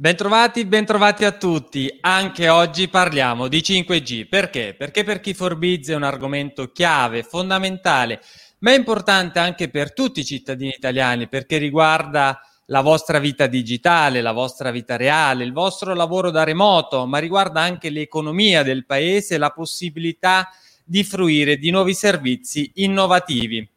Bentrovati, bentrovati a tutti. Anche oggi parliamo di 5G. Perché? Perché per chi Biz è un argomento chiave, fondamentale, ma è importante anche per tutti i cittadini italiani perché riguarda la vostra vita digitale, la vostra vita reale, il vostro lavoro da remoto, ma riguarda anche l'economia del paese e la possibilità di fruire di nuovi servizi innovativi.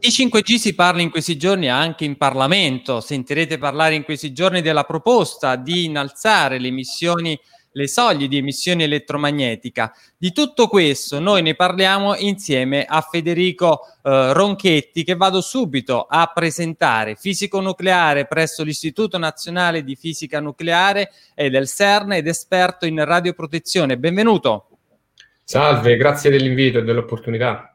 Di 5G si parla in questi giorni anche in Parlamento, sentirete parlare in questi giorni della proposta di innalzare le emissioni, le soglie di emissione elettromagnetica. Di tutto questo noi ne parliamo insieme a Federico eh, Ronchetti che vado subito a presentare, fisico nucleare presso l'Istituto Nazionale di Fisica Nucleare e del CERN ed esperto in radioprotezione. Benvenuto. Salve, grazie dell'invito e dell'opportunità.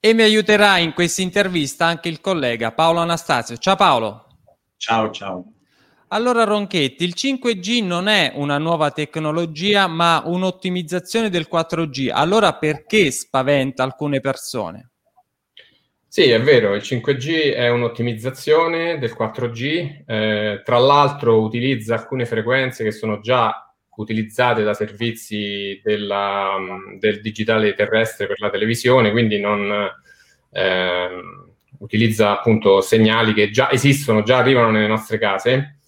E mi aiuterà in questa intervista anche il collega Paolo Anastasio. Ciao Paolo. Ciao, ciao. Allora Ronchetti, il 5G non è una nuova tecnologia ma un'ottimizzazione del 4G. Allora perché spaventa alcune persone? Sì, è vero, il 5G è un'ottimizzazione del 4G, eh, tra l'altro utilizza alcune frequenze che sono già utilizzate da servizi della, del digitale terrestre per la televisione, quindi non eh, utilizza appunto segnali che già esistono, già arrivano nelle nostre case.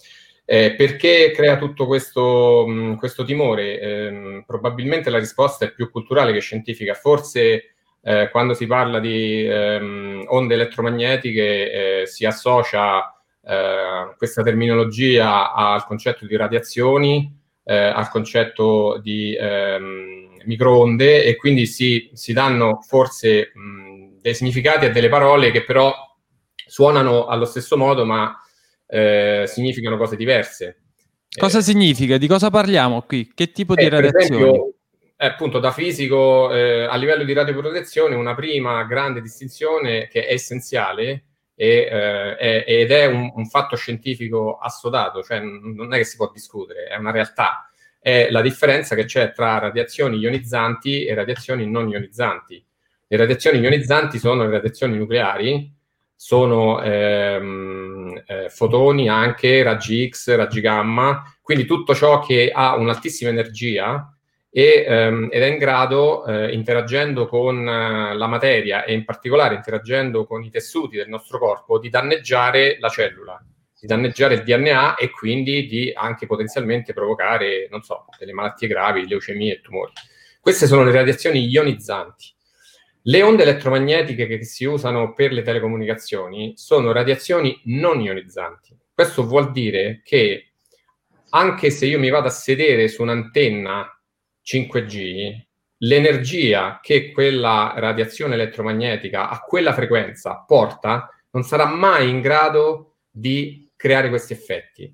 Eh, perché crea tutto questo, mh, questo timore? Eh, probabilmente la risposta è più culturale che scientifica. Forse eh, quando si parla di ehm, onde elettromagnetiche eh, si associa eh, questa terminologia al concetto di radiazioni eh, al concetto di ehm, microonde e quindi si, si danno forse mh, dei significati a delle parole che però suonano allo stesso modo ma eh, significano cose diverse. Cosa eh, significa? Di cosa parliamo qui? Che tipo di eh, radiazioni? Esempio, appunto da fisico eh, a livello di radioprotezione una prima grande distinzione che è essenziale e, eh, è, ed è un, un, fatto scientifico assodato, cioè non è che si può discutere, è una realtà. È la differenza che c'è tra radiazioni ionizzanti e radiazioni non ionizzanti. Le radiazioni ionizzanti sono le radiazioni nucleari, sono ehm, eh, fotoni anche, raggi X, raggi gamma, quindi tutto ciò che ha un'altissima energia e, ehm, ed è in grado, eh, interagendo con eh, la materia e in particolare interagendo con i tessuti del nostro corpo, di danneggiare la cellula, di danneggiare il DNA e quindi di anche potenzialmente provocare, non so, delle malattie gravi, leucemie e tumori. Queste sono le radiazioni ionizzanti. Le onde elettromagnetiche che si usano per le telecomunicazioni sono radiazioni non ionizzanti. Questo vuol dire che anche se io mi vado a sedere su un'antenna 5G, l'energia che quella radiazione elettromagnetica a quella frequenza porta non sarà mai in grado di creare questi effetti.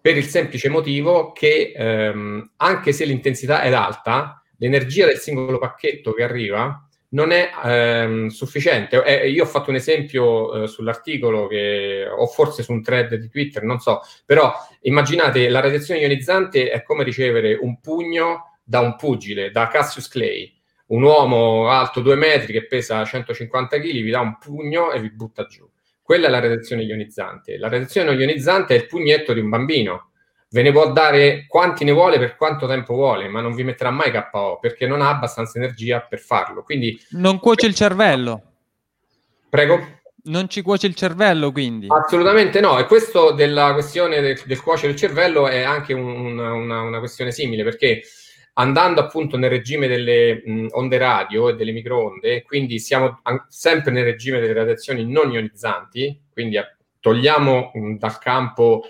Per il semplice motivo che ehm, anche se l'intensità è alta, l'energia del singolo pacchetto che arriva non è ehm, sufficiente. Eh, io ho fatto un esempio eh, sull'articolo che, o forse su un thread di Twitter, non so, però immaginate la radiazione ionizzante è come ricevere un pugno da un pugile, da Cassius Clay, un uomo alto due metri che pesa 150 kg, vi dà un pugno e vi butta giù. Quella è la radiazione ionizzante. La radiazione ionizzante è il pugnetto di un bambino. Ve ne può dare quanti ne vuole per quanto tempo vuole, ma non vi metterà mai KO perché non ha abbastanza energia per farlo. Quindi non cuoce il cervello. Prego. Non ci cuoce il cervello, quindi? Assolutamente no. E questo della questione del, del cuocere il cervello è anche un, una, una questione simile perché andando appunto nel regime delle mh, onde radio e delle microonde, quindi siamo an- sempre nel regime delle radiazioni non ionizzanti, quindi a- togliamo mh, dal campo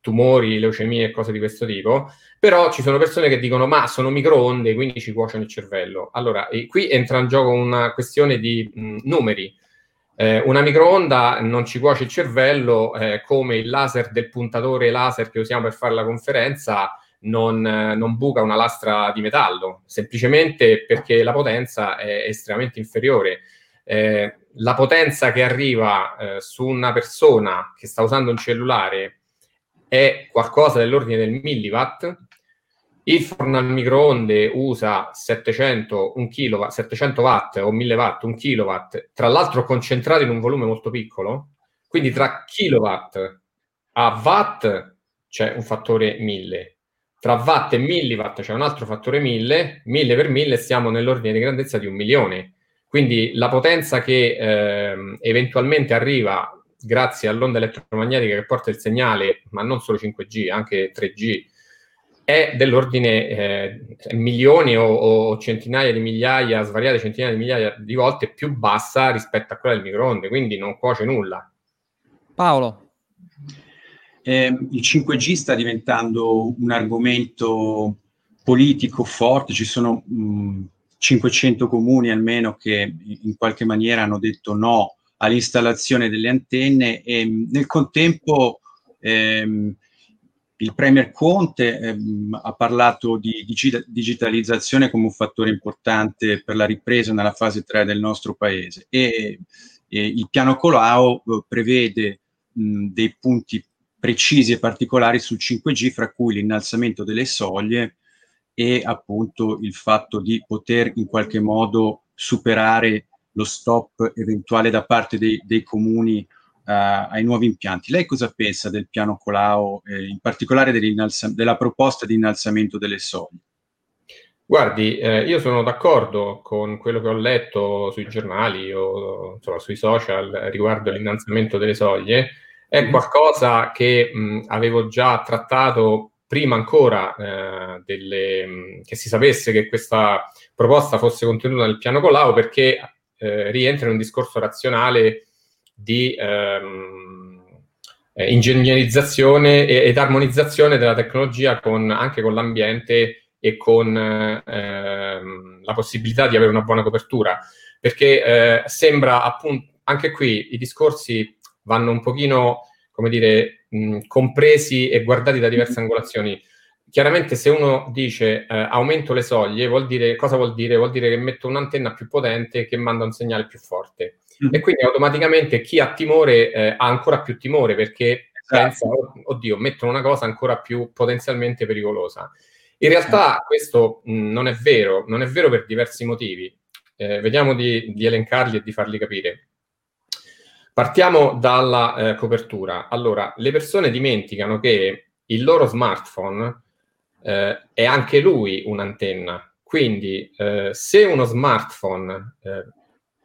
tumori, leucemie e cose di questo tipo, però ci sono persone che dicono ma sono microonde, quindi ci cuociono il cervello. Allora, qui entra in gioco una questione di mh, numeri. Eh, una microonda non ci cuoce il cervello eh, come il laser del puntatore laser che usiamo per fare la conferenza non, non, buca una lastra di metallo, semplicemente perché la potenza è estremamente inferiore. Eh, la potenza che arriva eh, su una persona che sta usando un cellulare è qualcosa dell'ordine del milliwatt. Il forno al microonde usa 700, kW, 700 watt o 1000 watt, un kilowatt, tra l'altro concentrato in un volume molto piccolo. Quindi tra kilowatt a watt c'è un fattore 1000. Tra watt e milliwatt c'è un altro fattore 1000, 1000 per 1000 stiamo nell'ordine di grandezza di un milione. Quindi la potenza che eh, eventualmente arriva grazie all'onda elettromagnetica che porta il segnale, ma non solo 5G, anche 3G, è dell'ordine eh, milioni o, o, centinaia di migliaia, svariate centinaia di migliaia di volte più bassa rispetto a quella del microonde, quindi non cuoce nulla. Paolo. Eh, il 5G sta diventando un argomento politico forte, ci sono mh, 500 comuni almeno che in qualche maniera hanno detto no all'installazione delle antenne. E nel contempo ehm, il Premier Conte ehm, ha parlato di dig- digitalizzazione come un fattore importante per la ripresa nella fase 3 del nostro paese. E, e il piano Colau eh, prevede mh, dei punti precisi e particolari sul 5G, fra cui l'innalzamento delle soglie e appunto il fatto di poter in qualche modo superare lo stop eventuale da parte dei, dei comuni uh, ai nuovi impianti. Lei cosa pensa del piano Colau, eh, in particolare della proposta di innalzamento delle soglie? Guardi, eh, io sono d'accordo con quello che ho letto sui giornali o insomma, sui social riguardo l'innalzamento delle soglie. È qualcosa che mh, avevo già trattato prima ancora eh, delle, mh, che si sapesse che questa proposta fosse contenuta nel piano Colau perché eh, rientra in un discorso razionale di ehm, eh, ingegnerizzazione ed armonizzazione della tecnologia con, anche con l'ambiente e con ehm, la possibilità di avere una buona copertura. Perché eh, sembra appunto, anche qui i discorsi vanno un pochino, come dire, mh, compresi e guardati da diverse angolazioni. Chiaramente se uno dice eh, aumento le soglie, vuol dire, cosa vuol dire? Vuol dire che metto un'antenna più potente che manda un segnale più forte. Mm. E quindi automaticamente chi ha timore eh, ha ancora più timore perché esatto. pensa, oddio, mettono una cosa ancora più potenzialmente pericolosa. In realtà eh. questo mh, non è vero, non è vero per diversi motivi. Eh, vediamo di, di, elencarli e di farli capire. Partiamo dalla eh, copertura. Allora, le persone dimenticano che il loro smartphone eh, è anche lui un'antenna. Quindi, eh, se uno smartphone eh,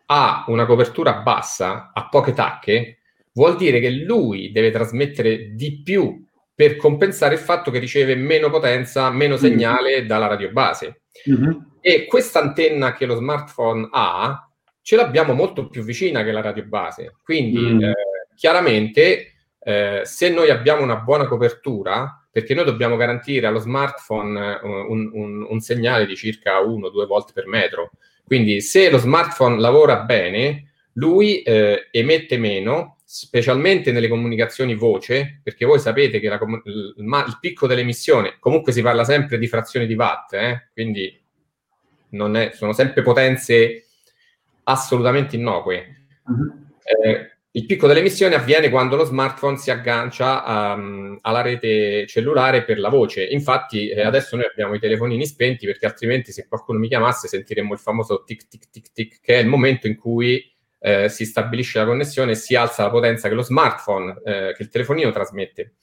ha una copertura bassa, a poche tacche, vuol dire che lui deve trasmettere di più per compensare il fatto che riceve meno potenza, meno mm. segnale dalla radiobase. Mm-hmm. E questa antenna che lo smartphone ha, ce l'abbiamo molto più vicina che la radiobase. Quindi, mm. eh, chiaramente, eh, se noi abbiamo una buona copertura, perché noi dobbiamo garantire allo smartphone uh, un, un, un, segnale di circa 1-2 volt per metro, quindi se lo smartphone lavora bene, lui eh, emette meno, specialmente nelle comunicazioni voce, perché voi sapete che la, il, il, picco dell'emissione, comunque si parla sempre di frazioni di watt, eh, quindi è, sono sempre potenze assolutamente innocue. Uh-huh. Eh, il picco delle emissioni avviene quando lo smartphone si aggancia um, alla rete cellulare per la voce. Infatti, eh, adesso noi abbiamo i telefonini spenti perché altrimenti, se qualcuno mi chiamasse, sentiremmo il famoso tic tic tic tic, che è il momento in cui eh, si stabilisce la connessione e si alza la potenza che lo smartphone, eh, che il telefonino trasmette.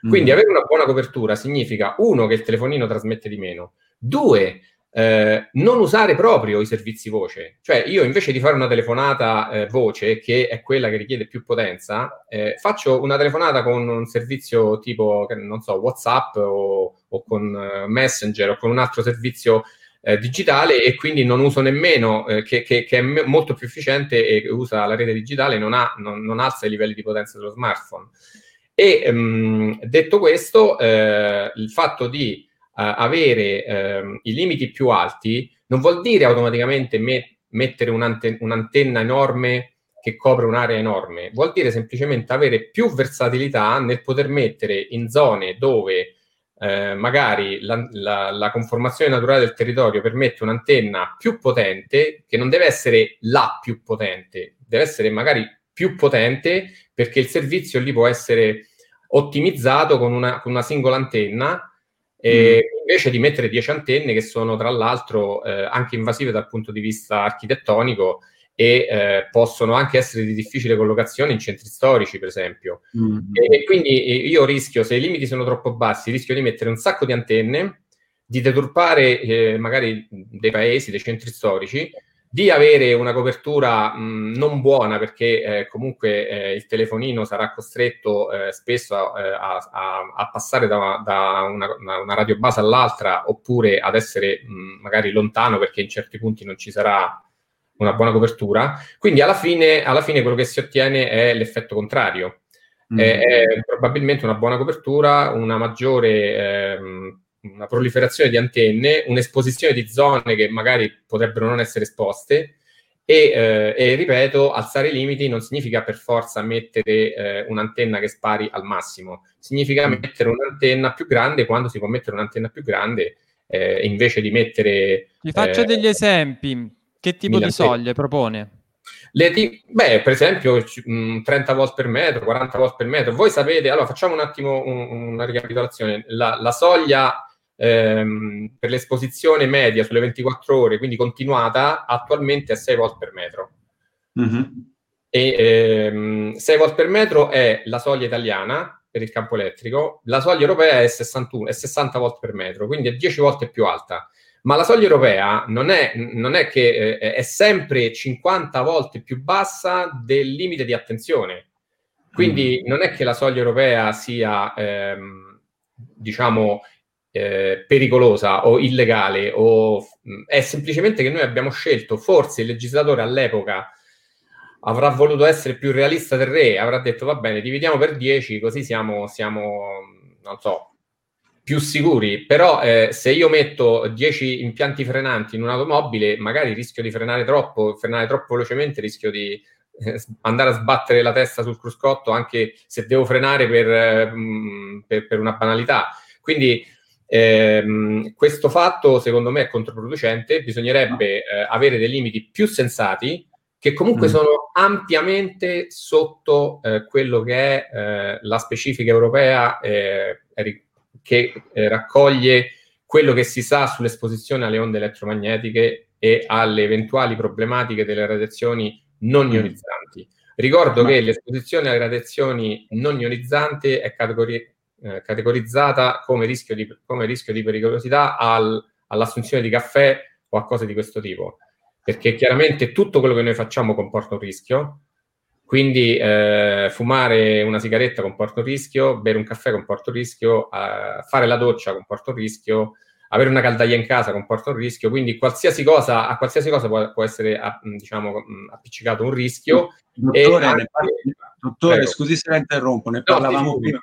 Quindi, mm. avere una buona copertura significa uno che il telefonino trasmette di meno, due eh, non usare proprio i servizi voce. Cioè, io invece di fare una telefonata eh, voce, che è quella che richiede più potenza, eh, faccio una telefonata con un servizio tipo, non so, WhatsApp o, o con eh, Messenger o con un altro servizio eh, digitale e quindi non uso nemmeno, eh, che, che, che, è m- molto più efficiente e usa la rete digitale, non, ha, non, non alza i livelli di potenza dello smartphone. E um, detto questo, il fatto di avere ehm, i limiti più alti non vuol dire automaticamente me- mettere un'anten- un'antenna enorme che copre un'area enorme, vuol dire semplicemente avere più versatilità nel poter mettere in zone dove eh, magari la, la, la, conformazione naturale del territorio permette un'antenna più potente, che non deve essere la più potente, deve essere magari più potente perché il servizio lì può essere ottimizzato con una, con una singola antenna e mm. invece di mettere 10 antenne che sono tra l'altro eh, anche invasive dal punto di vista architettonico e eh, possono anche essere di difficile collocazione in centri storici, per esempio. Mm-hmm. E, quindi io rischio, se i limiti sono troppo bassi, rischio di mettere un sacco di antenne, di deturpare eh, magari dei paesi, dei centri storici, di avere una copertura mh, non buona perché eh, comunque eh, il telefonino sarà costretto eh, spesso a, a, a, passare da, da una, una, radiobase all'altra oppure ad essere mh, magari lontano perché in certi punti non ci sarà una buona copertura. Quindi alla fine, alla fine quello che si ottiene è l'effetto contrario. Mm. È, è, probabilmente una buona copertura, una maggiore ehm, una proliferazione di antenne, un'esposizione di zone che magari potrebbero non essere esposte e, eh, e ripeto, alzare i limiti non significa per forza mettere eh, un'antenna che spari al massimo, significa mm. mettere un'antenna più grande quando si può mettere un'antenna più grande eh, invece di mettere... Vi faccio eh, degli esempi. Che tipo di soglie propone? Le t- beh, per esempio, 30 volt per metro, 40 volt per metro. Voi sapete, allora facciamo un attimo un, una ricapitolazione. La, la soglia ehm, per l'esposizione media sulle 24 ore, quindi continuata, attualmente è 6 volt per metro. Mm-hmm. E ehm, 6 volt per metro è la soglia italiana per il campo elettrico, la soglia europea è, 61, è 60 volt per metro, quindi è 10 volte più alta. Ma la soglia europea non è, non è che eh, è sempre 50 volte più bassa del limite di attenzione. Quindi mm. non è che la soglia europea sia, ehm, diciamo, eh, pericolosa o illegale, o, mm, è semplicemente che noi abbiamo scelto, forse il legislatore all'epoca avrà voluto essere più realista del re, avrà detto va bene, dividiamo per 10, così siamo, siamo non so, più sicuri. Però eh, se io metto 10 impianti frenanti in un'automobile, magari rischio di frenare troppo, frenare troppo velocemente, rischio di eh, andare a sbattere la testa sul cruscotto anche se devo frenare per, eh, per, per una banalità. Quindi Ehm, questo fatto secondo me è controproducente, bisognerebbe eh, avere dei limiti più sensati che comunque mm. sono ampiamente sotto eh, quello che è eh, la specifica europea eh, che eh, raccoglie quello che si sa sull'esposizione alle onde elettromagnetiche e alle eventuali problematiche delle radiazioni non mm. ionizzanti. Ricordo Ma... che l'esposizione alle radiazioni non ionizzanti è categoria eh, categorizzata come rischio di, come rischio di pericolosità al, all'assunzione di caffè o a cose di questo tipo. Perché chiaramente tutto quello che noi facciamo comporta un rischio, quindi eh, fumare una sigaretta comporta un rischio, bere un caffè comporta un rischio, eh, fare la doccia comporta un rischio, avere una caldaia in casa comporta un rischio, quindi qualsiasi cosa, a qualsiasi cosa può, può essere diciamo, appiccicato un rischio. Dottore, anche... dottore scusi se la interrompo, ne parlavamo no, prima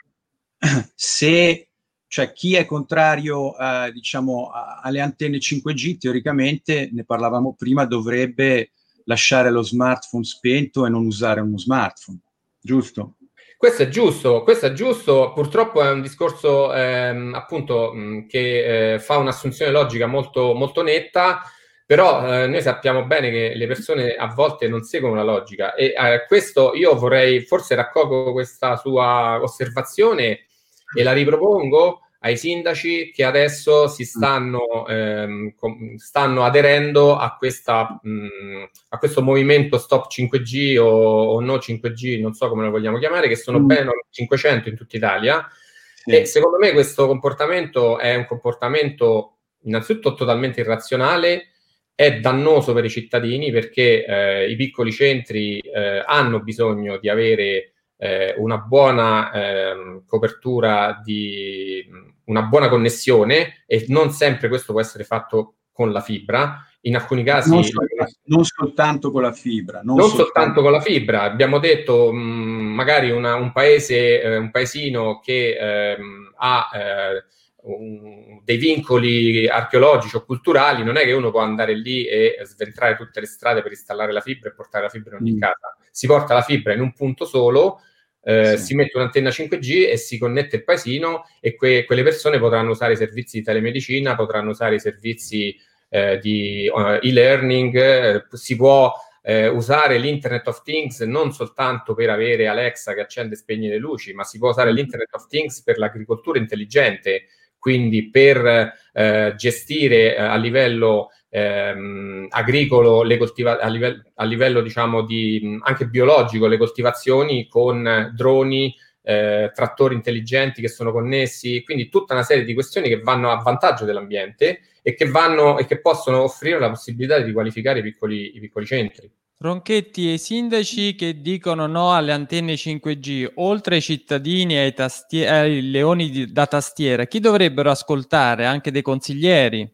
se cioè chi è contrario eh, diciamo, alle antenne 5G, teoricamente, ne parlavamo prima, dovrebbe lasciare lo smartphone spento e non usare uno smartphone, giusto? Questo è giusto, questo è giusto, purtroppo è un discorso ehm, appunto mh, che eh, fa un'assunzione logica molto, molto netta, però eh, noi sappiamo bene che le persone a volte non seguono la logica e eh, questo io vorrei, forse raccolgo questa sua osservazione e la ripropongo ai sindaci che adesso si stanno, ehm, stanno aderendo a, questa, mh, a, questo movimento Stop 5G o, o, No 5G, non so come lo vogliamo chiamare, che sono mm. ben 500 in tutta Italia. Sì. E secondo me questo comportamento è un comportamento innanzitutto totalmente irrazionale, è dannoso per i cittadini perché eh, i piccoli centri eh, hanno bisogno di avere eh, una buona eh, copertura di una buona connessione e non sempre questo può essere fatto con la fibra. In alcuni casi non, soltanto, non soltanto con la fibra, non, non soltanto... soltanto... con la fibra. Abbiamo detto mh, magari una, un paese, eh, un paesino che ehm, ha eh, un, dei vincoli archeologici o culturali, non è che uno può andare lì e sventrare tutte le strade per installare la fibra e portare la fibra in ogni mm. casa. Si porta la fibra in un punto solo, eh, sì. si mette un'antenna 5G e si connette il paesino e que- quelle persone potranno usare i servizi di telemedicina, potranno usare i servizi eh, di uh, e-learning, eh, si può eh, usare l'Internet of Things non soltanto per avere Alexa che accende e spegne le luci, ma si può usare mm. l'Internet of Things per l'agricoltura intelligente quindi per eh, gestire eh, a livello ehm, agricolo, le coltiva- a, livello, a livello diciamo di, anche biologico, le coltivazioni con droni, eh, trattori intelligenti che sono connessi, quindi tutta una serie di questioni che vanno a vantaggio dell'ambiente e che, vanno, e che possono offrire la possibilità di qualificare i piccoli, i piccoli centri. Ronchetti e i sindaci che dicono no alle antenne 5G, oltre ai cittadini e ai, tastie- ai leoni di- da tastiera, chi dovrebbero ascoltare? Anche dei consiglieri?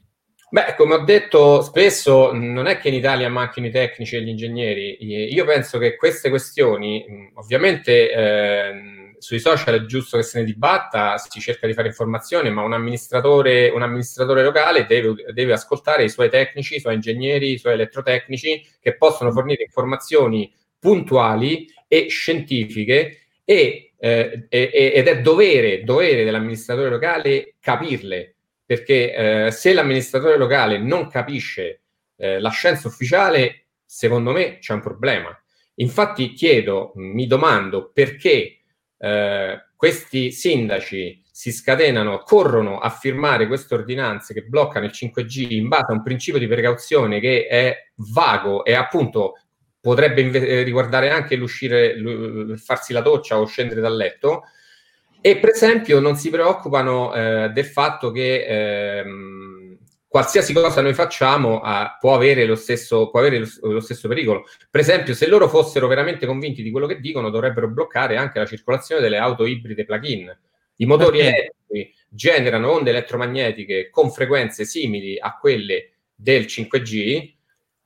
Beh, come ho detto spesso, non è che in Italia manchino i tecnici e gli ingegneri. Io penso che queste questioni, ovviamente eh, sui social è giusto che se ne dibatta, si cerca di fare informazione, ma un amministratore, un amministratore locale deve, deve, ascoltare i suoi tecnici, i suoi ingegneri, i suoi elettrotecnici che possono fornire informazioni puntuali e scientifiche e, eh, ed è dovere, dovere dell'amministratore locale capirle perché eh, se l'amministratore locale non capisce eh, la scienza ufficiale, secondo me c'è un problema. Infatti chiedo, mi domando perché eh, questi sindaci si scatenano, corrono a firmare queste ordinanze che bloccano il 5G in base a un principio di precauzione che è vago e appunto potrebbe inve- riguardare anche l'uscire, l- farsi la doccia o scendere dal letto, e per esempio non si preoccupano eh, del fatto che ehm, qualsiasi cosa noi facciamo ah, può avere, lo stesso, può avere lo, lo, stesso, pericolo. Per esempio, se loro fossero veramente convinti di quello che dicono, dovrebbero bloccare anche la circolazione delle auto ibride plug-in. I motori Perché? elettrici generano onde elettromagnetiche con frequenze simili a quelle del 5G.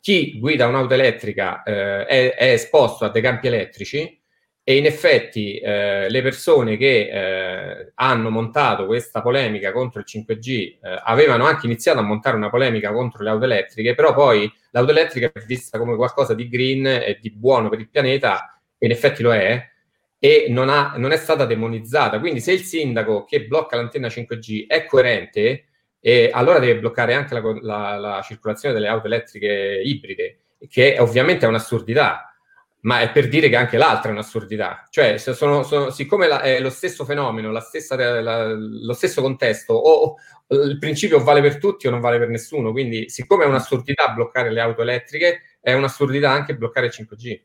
Chi guida un'auto elettrica eh, è, è esposto a dei campi elettrici e in effetti eh, le persone che eh, hanno montato questa polemica contro il 5G eh, avevano anche iniziato a montare una polemica contro le auto elettriche, però poi l'auto elettrica è vista come qualcosa di green e di buono per il pianeta, e in effetti lo è, e non, ha, non è stata demonizzata. Quindi se il sindaco che blocca l'antenna 5G è coerente, allora deve bloccare anche la, la, la circolazione delle auto elettriche ibride, che ovviamente è un'assurdità ma è per dire che anche l'altra è un'assurdità. Cioè, sono, sono, siccome la, è lo stesso fenomeno, la stessa, la, lo stesso contesto, o, o il principio vale per tutti o non vale per nessuno, quindi siccome è un'assurdità bloccare le auto elettriche, è un'assurdità anche bloccare il 5G.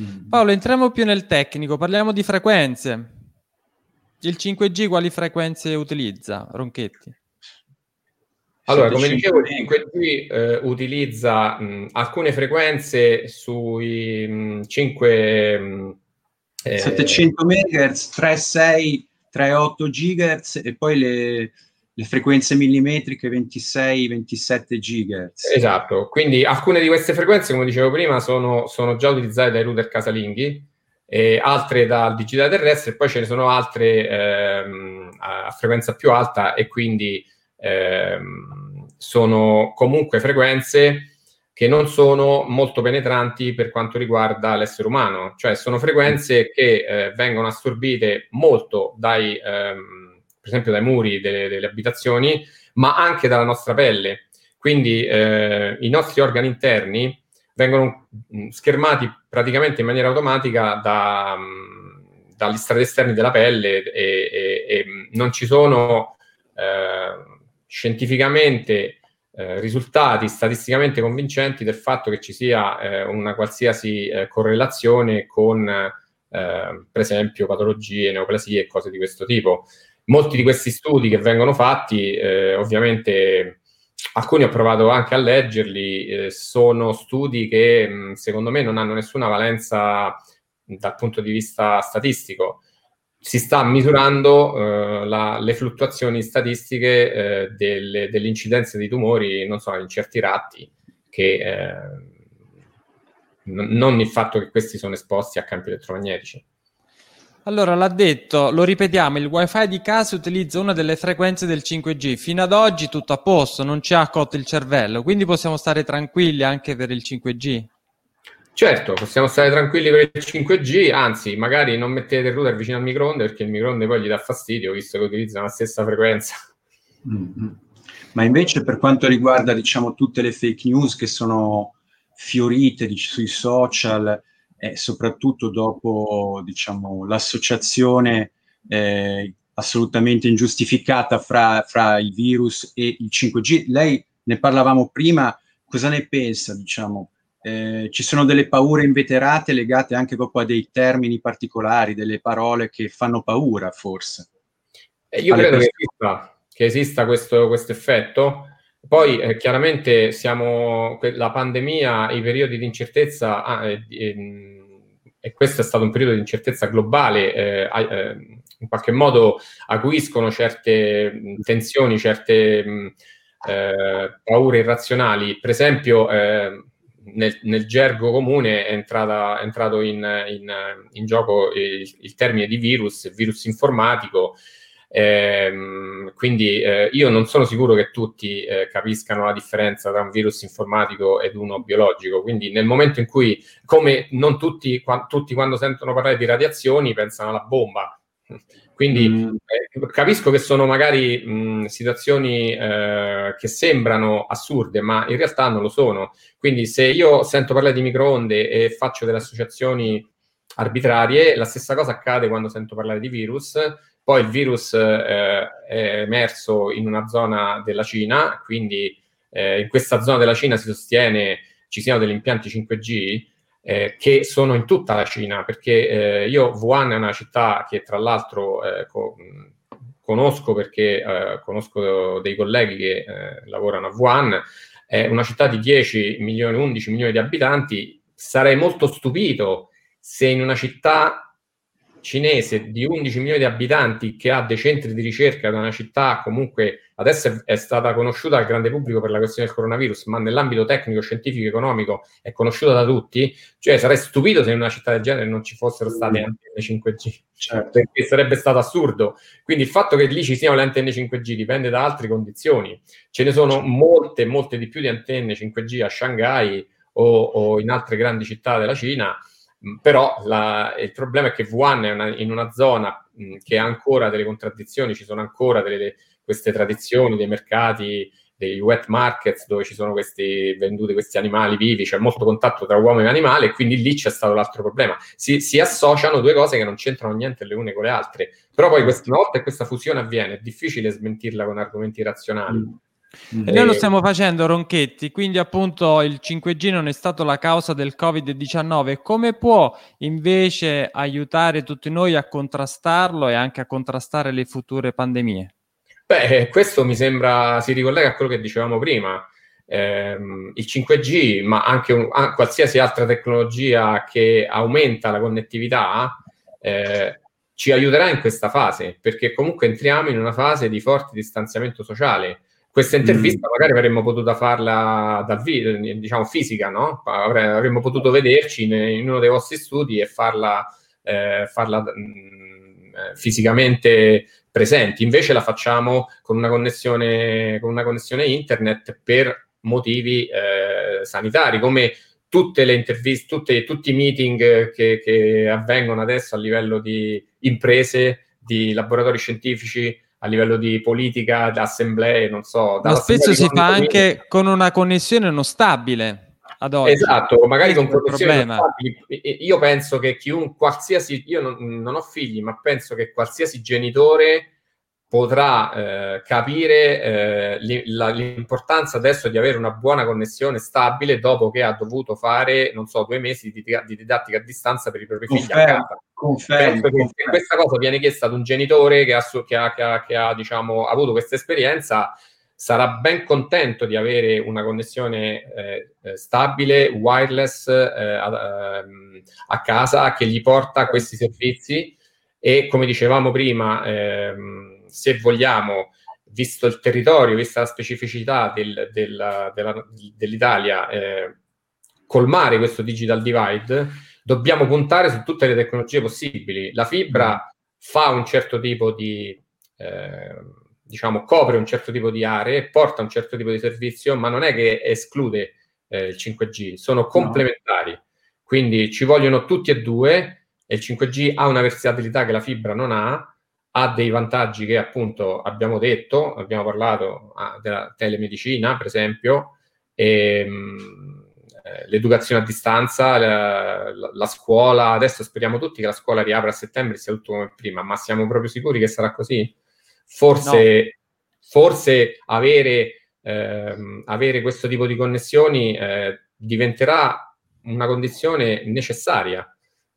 Mm. Paolo, entriamo più nel tecnico, parliamo di frequenze. Il 5G quali frequenze utilizza, Ronchetti? Allora, come dicevo, il 5G eh, utilizza mh, alcune frequenze sui mh, 5... Mh, eh, 700 MHz, 3,6, 3,8 GHz e poi le, le frequenze millimetriche 26-27 GHz. Esatto, quindi alcune di queste frequenze, come dicevo prima, sono, sono già utilizzate dai router casalinghi, altre dal digitale terrestre, e poi ce ne sono altre ehm, a frequenza più alta e quindi sono comunque frequenze che non sono molto penetranti per quanto riguarda l'essere umano, cioè sono frequenze che eh, vengono assorbite molto dai, ehm, per esempio dai muri delle, delle, abitazioni, ma anche dalla nostra pelle. Quindi eh, i nostri organi interni vengono mm, schermati praticamente in maniera automatica da, mm, dagli strati esterni della pelle e, e, e non ci sono eh, scientificamente eh, risultati statisticamente convincenti del fatto che ci sia eh, una qualsiasi eh, correlazione con, eh, per esempio, patologie, neoplasie e cose di questo tipo. Molti di questi studi che vengono fatti, eh, ovviamente, alcuni ho provato anche a leggerli, eh, sono studi che mh, secondo me non hanno nessuna valenza dal punto di vista statistico si sta misurando uh, la, le fluttuazioni statistiche uh, delle, dell'incidenza di tumori, non so, in certi ratti, che eh, n- non il fatto che questi sono esposti a campi elettromagnetici. Allora, l'ha detto, lo ripetiamo, il wifi di casa utilizza una delle frequenze del 5G. Fino ad oggi tutto a posto, non ci ha cotto il cervello, quindi possiamo stare tranquilli anche per il 5G. Certo, possiamo stare tranquilli per il 5G, anzi, magari non mettete il router vicino al microonde perché il microonde poi gli dà fastidio, visto che utilizza la stessa frequenza. Mm-hmm. Ma invece per quanto riguarda, diciamo, tutte le fake news che sono fiorite dic- sui social, e soprattutto dopo, diciamo, l'associazione eh, assolutamente ingiustificata fra, fra il virus e il 5G. Lei ne parlavamo prima, cosa ne pensa? Diciamo? Eh, ci sono delle paure inveterate legate anche proprio a dei termini particolari, delle parole che fanno paura, forse. Eh, io credo che esista, che esista, questo, questo effetto. Poi eh, chiaramente siamo la pandemia, i periodi di incertezza, ah, eh, e questo è stato un periodo di incertezza globale, eh, eh, in qualche modo acuiscono certe tensioni, certe paure irrazionali. Per esempio, nel, nel, gergo comune è, entrata, è entrato in, in, in gioco il, il, termine di virus, virus informatico. Eh, quindi eh, io non sono sicuro che tutti eh, capiscano la differenza tra un virus informatico ed uno biologico. Quindi nel momento in cui, come non tutti, qua, tutti quando sentono parlare di radiazioni, pensano alla bomba. Quindi mm. eh, capisco che sono magari mh, situazioni eh, che sembrano assurde, ma in realtà non lo sono. Quindi se io sento parlare di microonde e faccio delle associazioni arbitrarie, la stessa cosa accade quando sento parlare di virus. Poi il virus eh, è emerso in una zona della Cina, quindi eh, in questa zona della Cina si sostiene ci siano degli impianti 5G eh, che sono in tutta la Cina, perché eh, io Wuhan è una città che tra l'altro eh, co- conosco perché eh, conosco dei colleghi che eh, lavorano a Wuhan, è una città di 10 milioni, 11 milioni di abitanti, sarei molto stupito se in una città cinese di 11 milioni di abitanti che ha dei centri di ricerca da una città comunque adesso è stata conosciuta al grande pubblico per la questione del coronavirus, ma nell'ambito tecnico, scientifico, economico è conosciuta da tutti, cioè sarei stupito se in una città del genere non ci fossero state mm. antenne 5G, certo. perché sarebbe stato assurdo. Quindi il fatto che lì ci siano le antenne 5G dipende da altre condizioni. Ce ne sono molte, molte di più di antenne 5G a Shanghai o, o in altre grandi città della Cina però la, il problema è che Wuhan è una, in una zona mh, mm, che ha ancora delle contraddizioni, ci sono ancora delle, queste tradizioni dei mercati, dei wet markets dove ci sono questi venduti questi animali vivi, c'è molto contatto tra uomo e animale e quindi lì c'è stato l'altro problema. Si, si associano due cose che non c'entrano niente le une con le altre, però poi questa, volta questa fusione avviene è difficile smentirla con argomenti razionali. Mm. E noi lo stiamo facendo, Ronchetti, quindi appunto il 5G non è stato la causa del Covid-19. Come può invece aiutare tutti noi a contrastarlo e anche a contrastare le future pandemie? Beh, questo mi sembra si ricollega a quello che dicevamo prima. Eh, il 5G, ma anche un, a, qualsiasi altra tecnologia che aumenta la connettività, eh, ci aiuterà in questa fase, perché comunque entriamo in una fase di forte distanziamento sociale questa intervista mm. magari avremmo potuto farla dal video, diciamo fisica, no? Avremmo potuto vederci in, in uno dei vostri studi e farla, eh, farla mh, mm, eh, fisicamente presenti. Invece la facciamo con una connessione, con una connessione internet per motivi eh, sanitari, come tutte le interviste, tutte, tutti i meeting che, che avvengono adesso a livello di imprese, di laboratori scientifici, a livello di politica, di assemblee, non so. Ma spesso si fa anche con una connessione non stabile. Ad oggi. Esatto, magari con connessioni non stabili. Io penso che chiunque, qualsiasi, io non, non ho figli, ma penso che qualsiasi genitore potrà eh, capire eh, li, la, l'importanza adesso di avere una buona connessione stabile dopo che ha dovuto fare, non so, due mesi di, di didattica a distanza per i propri figli confermo, a casa. Confermo, confermo. questa cosa viene chiesta ad un genitore che ha, che ha, che ha, che ha diciamo, avuto questa esperienza, sarà ben contento di avere una connessione eh, eh stabile, wireless eh, a, ehm, a, casa che gli porta questi servizi e come dicevamo prima, ehm, se vogliamo, visto il territorio, vista la specificità del, del, della, dell'Italia, eh, colmare questo digital divide, dobbiamo puntare su tutte le tecnologie possibili. La fibra fa un certo tipo di, eh, diciamo, copre un certo tipo di aree, porta un certo tipo di servizio, ma non è che esclude eh, il 5G, sono complementari. Quindi ci vogliono tutti e due e il 5G ha una versatilità che la fibra non ha ha dei vantaggi che appunto abbiamo detto, abbiamo parlato ah, della telemedicina per esempio, e, ehm, eh, l'educazione a distanza, la, la, la, scuola, adesso speriamo tutti che la scuola riapra a settembre e sia tutto come prima, ma siamo proprio sicuri che sarà così? Forse, no. forse avere, ehm, avere, questo tipo di connessioni eh, diventerà una condizione necessaria.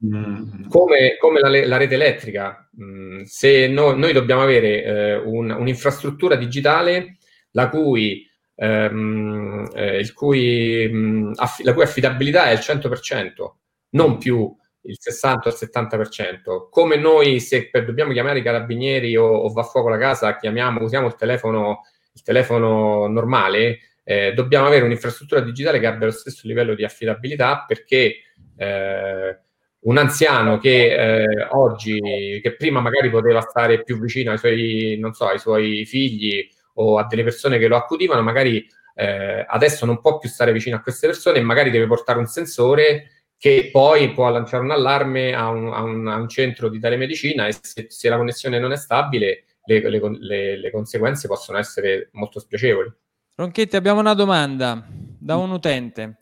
Mm. Come, come la, la, rete elettrica, mm, se no, noi dobbiamo avere eh, un, un'infrastruttura digitale la cui ehm, eh, cui, mh, aff- la cui affidabilità è il 100%, non più il 60 o il 70%. Come noi, se per, dobbiamo chiamare i carabinieri o, o va a fuoco la casa, chiamiamo, usiamo il telefono, il telefono normale, eh, dobbiamo avere un'infrastruttura digitale che abbia lo stesso livello di affidabilità perché eh, un anziano che eh, oggi, che prima magari poteva stare più vicino ai suoi, so, ai suoi figli o a delle persone che lo accudivano, magari eh, adesso non può più stare vicino a queste persone e magari deve portare un sensore che poi può lanciare un allarme a un, a un, a un centro di telemedicina e se, se, la connessione non è stabile le, le, le, le conseguenze possono essere molto spiacevoli. Ronchetti, abbiamo una domanda da un utente.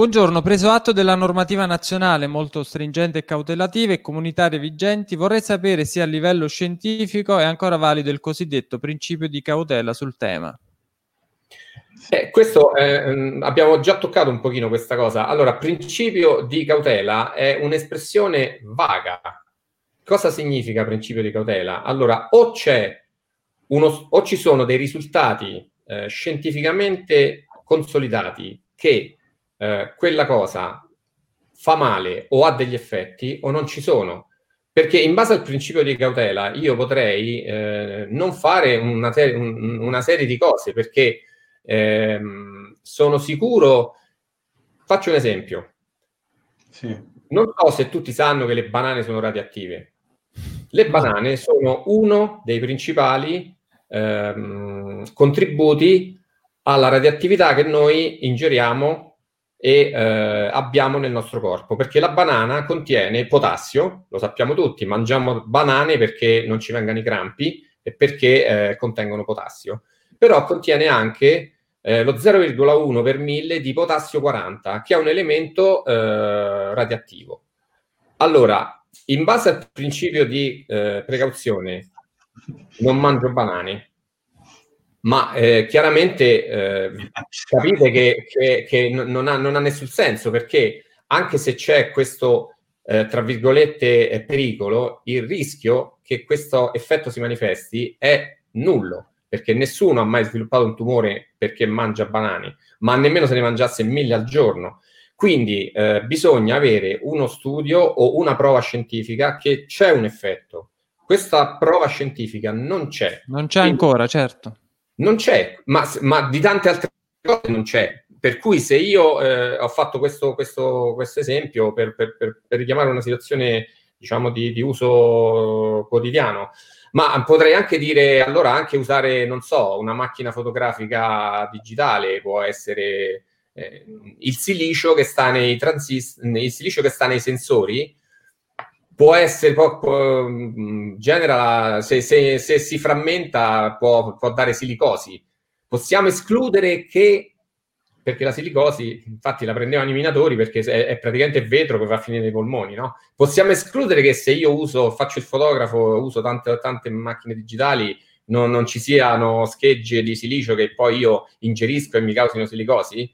Buongiorno, preso atto della normativa nazionale molto stringente e cautelativa e comunitarie vigenti, vorrei sapere se a livello scientifico è ancora valido il cosiddetto principio di cautela sul tema. Eh, questo eh, abbiamo già toccato un pochino questa cosa. Allora, principio di cautela è un'espressione vaga. Cosa significa principio di cautela? Allora, o uno, o ci sono dei risultati eh, scientificamente consolidati che eh, quella cosa fa male o ha degli effetti o non ci sono. Perché in base al principio di cautela io potrei eh, non fare una, ter- un, una, serie di cose perché ehm, sono sicuro. Faccio un esempio. Sì. Non so se tutti sanno che le banane sono radioattive. Le banane sono uno dei principali ehm, contributi alla radioattività che noi ingeriamo e eh, abbiamo nel nostro corpo, perché la banana contiene potassio, lo sappiamo tutti, mangiamo banane perché non ci vengano i crampi e perché eh, contengono potassio, però contiene anche eh, lo 0,1 per mille di potassio 40, che è un elemento eh, radioattivo. Allora, in base al principio di eh, precauzione, non mangio banane, ma eh, chiaramente eh, capite che, che, che non, ha, non, ha, nessun senso perché anche se c'è questo, eh, tra virgolette, eh, pericolo, il rischio che questo effetto si manifesti è nullo perché nessuno ha mai sviluppato un tumore perché mangia banane, ma nemmeno se ne mangiasse mille al giorno. Quindi eh, bisogna avere uno studio o una prova scientifica che c'è un effetto. Questa prova scientifica non c'è. Non c'è Quindi, ancora, certo non c'è, ma, ma, di tante altre cose non c'è. Per cui se io eh, ho fatto questo, questo, questo esempio per, per, per, per, richiamare una situazione diciamo di, di, uso quotidiano, ma potrei anche dire allora anche usare, non so, una macchina fotografica digitale può essere eh, il silicio che sta nei transist- il silicio che sta nei sensori può essere, può, può, mm, genera, se, se, se, si frammenta può, può dare silicosi. Possiamo escludere che, perché la silicosi, infatti la prendevano i minatori perché è, è praticamente vetro che va a finire nei polmoni, no? Possiamo escludere che se io uso, faccio il fotografo, uso tante, tante macchine digitali, non, non, ci siano schegge di silicio che poi io ingerisco e mi causino silicosi?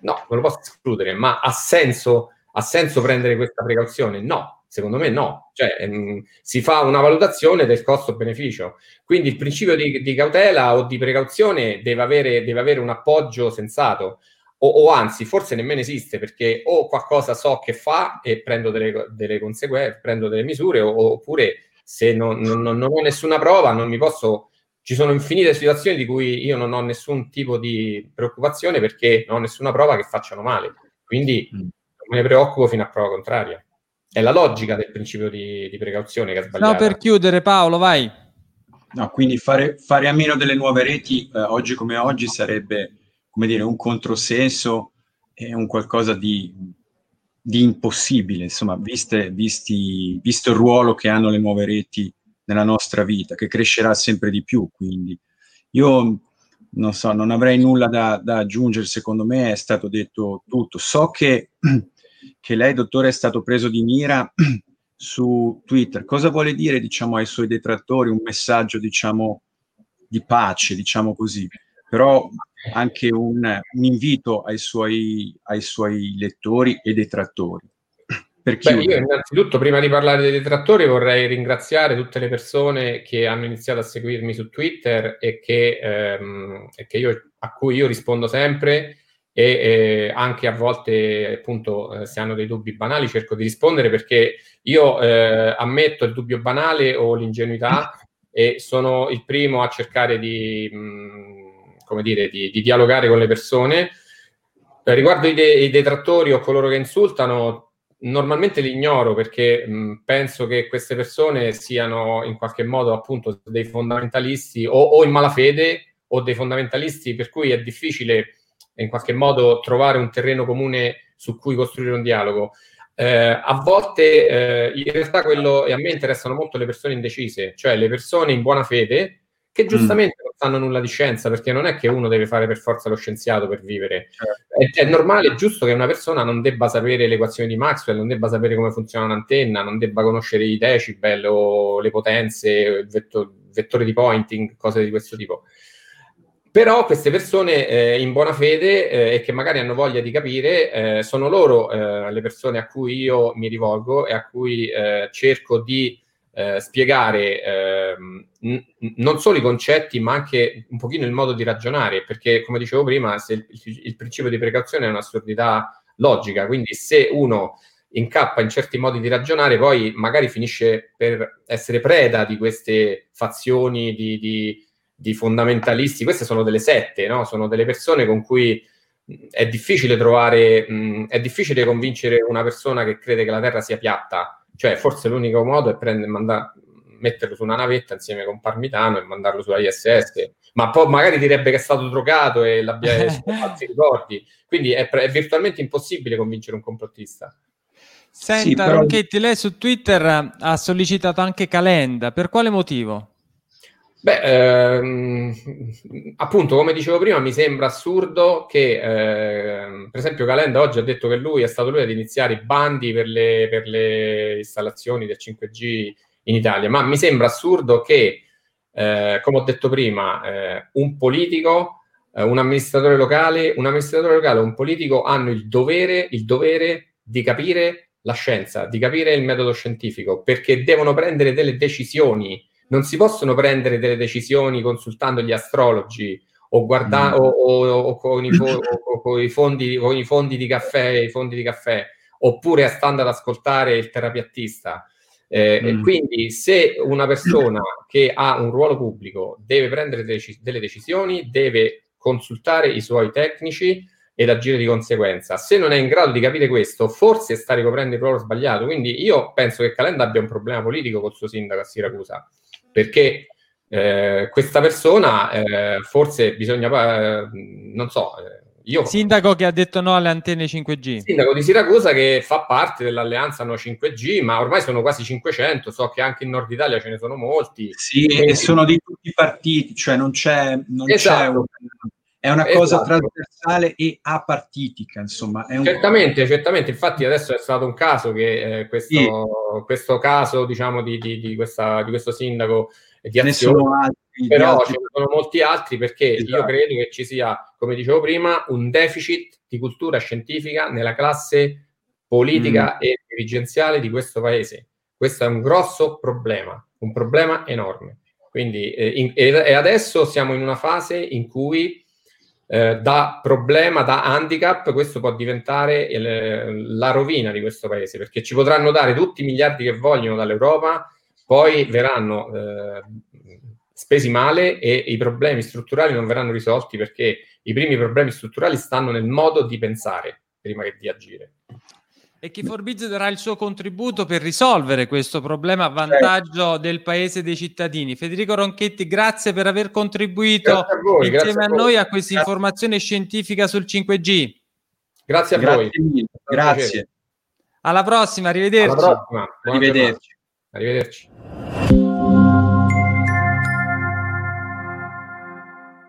No, non lo posso escludere, ma ha senso, ha senso prendere questa precauzione? No, Secondo me no, cioè, ehm, si fa una valutazione del costo-beneficio. Quindi il principio di, di cautela o di precauzione deve avere, deve avere un appoggio sensato, o, o, anzi, forse nemmeno esiste perché o qualcosa so che fa e prendo delle, delle conseguenze, prendo delle misure, o, oppure se non, non, non ho nessuna prova, non mi posso. Ci sono infinite situazioni di cui io non ho nessun tipo di preoccupazione perché non ho nessuna prova che facciano male. Quindi mm. non me ne preoccupo fino a prova contraria. È la logica del principio di, di precauzione che ha sbagliato. No, per chiudere, Paolo, vai. No, quindi fare, fare a meno delle nuove reti, eh, oggi come oggi, sarebbe, come dire, un controsenso e un qualcosa di, di impossibile, insomma, viste, visti, visto il ruolo che hanno le nuove reti nella nostra vita, che crescerà sempre di più. Quindi io non so, non avrei nulla da, da, aggiungere, secondo me è stato detto tutto. So che, che lei, dottore, è stato preso di mira su Twitter. Cosa vuole dire, diciamo, ai suoi detrattori? Un messaggio, diciamo, di pace, diciamo così. Però anche un, un invito ai suoi, ai suoi lettori e detrattori. Per Beh, io innanzitutto, prima di parlare dei detrattori, vorrei ringraziare tutte le persone che hanno iniziato a seguirmi su Twitter e che, ehm, e che io, a cui io rispondo sempre e eh, anche a volte, appunto, eh, se hanno dei dubbi banali, cerco di rispondere perché io eh, ammetto il dubbio banale o l'ingenuità e sono il primo a cercare di, mh, mm, come dire, di, di dialogare con le persone. Riguardo i, de- i detrattori o coloro che insultano, normalmente li ignoro perché mh, penso che queste persone siano in qualche modo appunto dei fondamentalisti o, o, in malafede o dei fondamentalisti per cui è difficile in qualche modo trovare un terreno comune su cui costruire un dialogo. Eh, a volte eh, in realtà quello e a me interessano molto le persone indecise, cioè le persone in buona fede che mm. giustamente mm. non sanno nulla di scienza, perché non è che uno deve fare per forza lo scienziato per vivere. È, è, normale, è giusto che una persona non debba sapere le equazioni di Maxwell, non debba sapere come funziona un'antenna, non debba conoscere i decibel o le potenze, il, vetto, vettore di pointing, cose di questo tipo. Però queste persone eh, in buona fede eh, e che magari hanno voglia di capire, eh, sono loro eh, le persone a cui io mi rivolgo e a cui eh, cerco di eh, spiegare ehm, n- non solo i concetti, ma anche un pochino il modo di ragionare, perché come dicevo prima, il, il principio di precauzione è un'assurdità logica, quindi se uno incappa in certi modi di ragionare, poi magari finisce per essere preda di queste fazioni di, di, di fondamentalisti. Queste sono delle sette, no? sono delle persone con cui è difficile trovare, mh, è difficile convincere una persona che crede che la Terra sia piatta cioè, forse l'unico modo è prendere, mandare, metterlo su una navetta insieme con Parmitano e mandarlo sulla ISS, ma poi magari direbbe che è stato drogato e l'abbia falsi ricordi. Quindi è, è, virtualmente impossibile convincere un complottista. Senta, sì, però... Ronchetti, lei su Twitter ha sollecitato anche Calenda, per quale motivo? Beh, ehm, appunto, come dicevo prima, mi sembra assurdo che, ehm, per esempio, Calenda oggi ha detto che lui è stato lui ad iniziare i bandi per le, per le installazioni del 5G in Italia, ma mi sembra assurdo che, eh, come ho detto prima, eh, un politico, eh, un amministratore locale, un amministratore locale un politico hanno il dovere, il dovere di capire la scienza, di capire il metodo scientifico, perché devono prendere delle decisioni non si possono prendere delle decisioni consultando gli astrologi o, guarda- mm. o, o, o, con, i fo- con, i fondi, con, i fondi, di caffè, i fondi di caffè, oppure stando ad ascoltare il terapiattista. Eh, mm. quindi se una persona che ha un ruolo pubblico deve prendere dec- delle decisioni, deve consultare i suoi tecnici ed agire di conseguenza. Se non è in grado di capire questo, forse sta ricoprendo il ruolo sbagliato. Quindi io penso che Calenda abbia un problema politico col suo sindaco a Siracusa perché eh, questa persona eh, forse bisogna, eh, non so, eh, io... Sindaco che ha detto no alle antenne 5G. Sindaco di Siracusa che fa parte dell'alleanza no 5G, ma ormai sono quasi 500, so che anche in Nord Italia ce ne sono molti. Sì, e sono di tutti i partiti, cioè non c'è... Non esatto. c'è un è una cosa esatto. trasversale e apartitica, insomma. Un... Certamente, certamente. Infatti adesso è stato un caso che eh, questo, sì. questo, caso, diciamo, di, di, di, questa, di questo sindaco di azione, altri, però altri... ce ne sono molti altri perché esatto. io credo che ci sia, come dicevo prima, un deficit di cultura scientifica nella classe politica mm. e dirigenziale di questo paese. Questo è un grosso problema, un problema enorme. Quindi, eh, in, e adesso siamo in una fase in cui eh, da problema, da handicap, questo può diventare il, la rovina di questo paese, perché ci potranno dare tutti i miliardi che vogliono dall'Europa, poi verranno eh, spesi male e i problemi strutturali non verranno risolti perché i primi problemi strutturali stanno nel modo di pensare prima che di agire e che Forbizio darà il suo contributo per risolvere questo problema a vantaggio certo. del paese dei cittadini. Federico Ronchetti, grazie per aver contribuito a voi, insieme a, a, noi a questa informazione scientifica sul 5G. Grazie a grazie voi. Mille. Grazie. Alla prossima, arrivederci. Alla prossima. Arrivederci. Arrivederci.